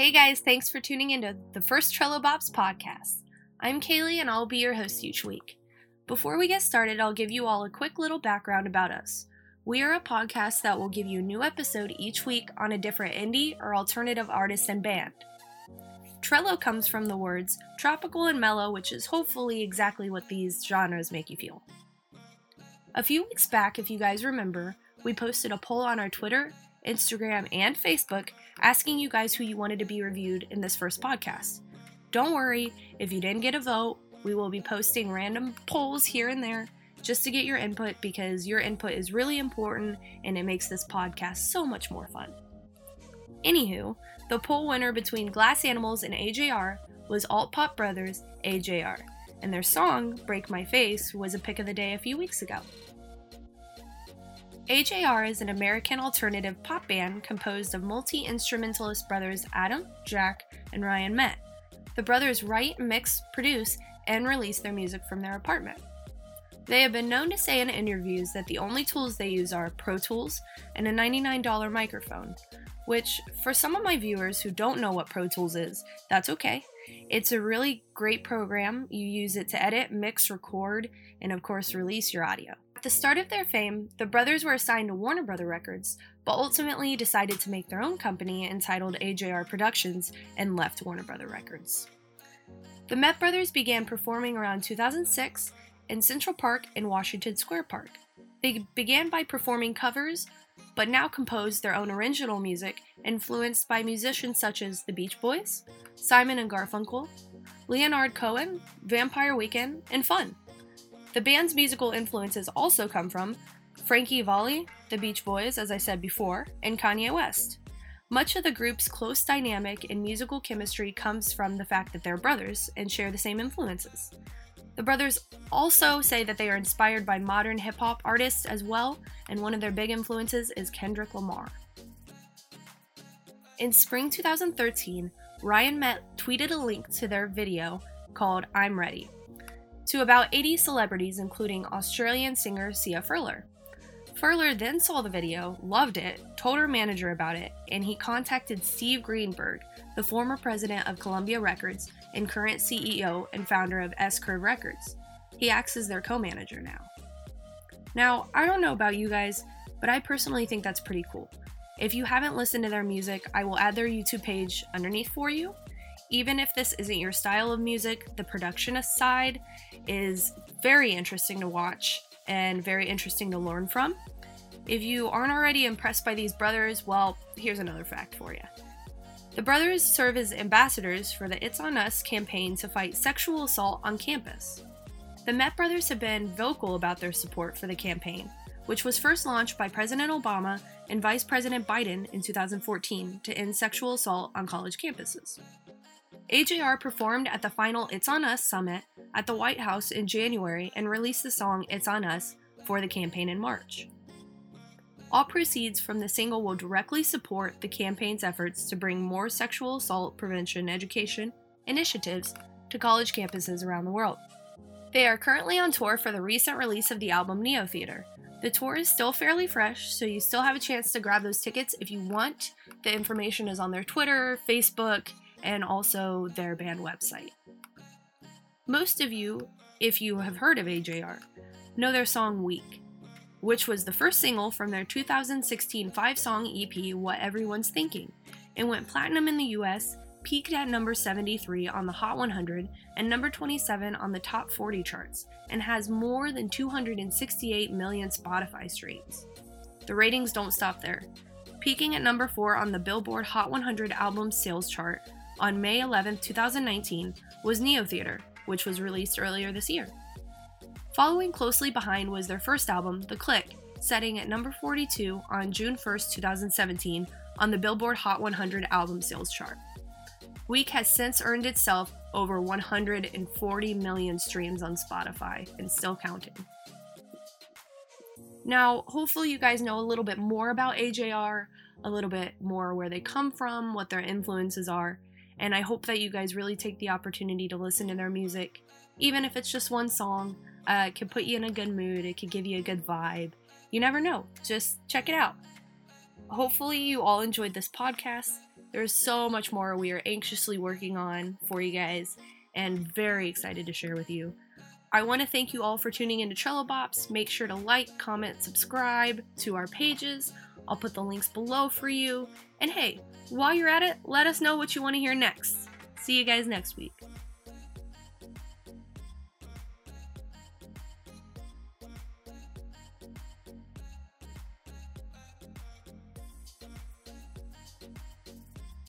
Hey guys, thanks for tuning into the first Trello Bops podcast. I'm Kaylee and I'll be your host each week. Before we get started, I'll give you all a quick little background about us. We are a podcast that will give you a new episode each week on a different indie or alternative artist and band. Trello comes from the words tropical and mellow, which is hopefully exactly what these genres make you feel. A few weeks back, if you guys remember, we posted a poll on our Twitter, Instagram, and Facebook asking you guys who you wanted to be reviewed in this first podcast. Don't worry, if you didn't get a vote, we will be posting random polls here and there just to get your input because your input is really important and it makes this podcast so much more fun. Anywho, the poll winner between Glass Animals and AJR was Alt Pop Brothers AJR, and their song, Break My Face, was a pick of the day a few weeks ago. AJR is an American alternative pop band composed of multi instrumentalist brothers Adam, Jack, and Ryan Met. The brothers write, mix, produce, and release their music from their apartment. They have been known to say in interviews that the only tools they use are Pro Tools and a $99 microphone, which, for some of my viewers who don't know what Pro Tools is, that's okay. It's a really great program. You use it to edit, mix, record, and of course, release your audio. At the start of their fame, the brothers were assigned to Warner Brother Records, but ultimately decided to make their own company entitled AJR Productions and left Warner Brother Records. The Met Brothers began performing around 2006 in Central Park and Washington Square Park. They began by performing covers, but now compose their own original music influenced by musicians such as the Beach Boys, Simon and Garfunkel, Leonard Cohen, Vampire Weekend, and Fun. The band's musical influences also come from Frankie Valli, the Beach Boys, as I said before, and Kanye West. Much of the group's close dynamic and musical chemistry comes from the fact that they're brothers and share the same influences. The brothers also say that they are inspired by modern hip hop artists as well, and one of their big influences is Kendrick Lamar. In spring 2013, Ryan Met tweeted a link to their video called I'm Ready, to about 80 celebrities, including Australian singer Sia Furler. Furler then saw the video, loved it, told her manager about it, and he contacted Steve Greenberg, the former president of Columbia Records and current CEO and founder of S Curve Records. He acts as their co manager now. Now, I don't know about you guys, but I personally think that's pretty cool. If you haven't listened to their music, I will add their YouTube page underneath for you. Even if this isn't your style of music, the production side is very interesting to watch and very interesting to learn from. If you aren't already impressed by these brothers, well, here's another fact for you. The brothers serve as ambassadors for the It's On Us campaign to fight sexual assault on campus. The Met brothers have been vocal about their support for the campaign, which was first launched by President Obama and Vice President Biden in 2014 to end sexual assault on college campuses. AJR performed at the final It's On Us summit at the White House in January and released the song It's On Us for the campaign in March. All proceeds from the single will directly support the campaign's efforts to bring more sexual assault prevention education initiatives to college campuses around the world. They are currently on tour for the recent release of the album Neotheater. The tour is still fairly fresh, so you still have a chance to grab those tickets if you want. The information is on their Twitter, Facebook, and also their band website. Most of you, if you have heard of AJR, know their song Weak, which was the first single from their 2016 five song EP, What Everyone's Thinking. It went platinum in the US, peaked at number 73 on the Hot 100 and number 27 on the top 40 charts, and has more than 268 million Spotify streams. The ratings don't stop there. Peaking at number 4 on the Billboard Hot 100 album sales chart on May 11, 2019, was Neotheater, which was released earlier this year. Following closely behind was their first album, The Click, setting at number 42 on June 1, 2017, on the Billboard Hot 100 album sales chart. Weak has since earned itself over 140 million streams on Spotify and still counting. Now, hopefully, you guys know a little bit more about AJR, a little bit more where they come from, what their influences are, and I hope that you guys really take the opportunity to listen to their music, even if it's just one song. Uh, it can put you in a good mood, it could give you a good vibe. You never know. Just check it out. Hopefully, you all enjoyed this podcast. There's so much more we are anxiously working on for you guys and very excited to share with you. I want to thank you all for tuning into Trello Bops. Make sure to like, comment, subscribe to our pages. I'll put the links below for you. And hey, while you're at it, let us know what you want to hear next. See you guys next week.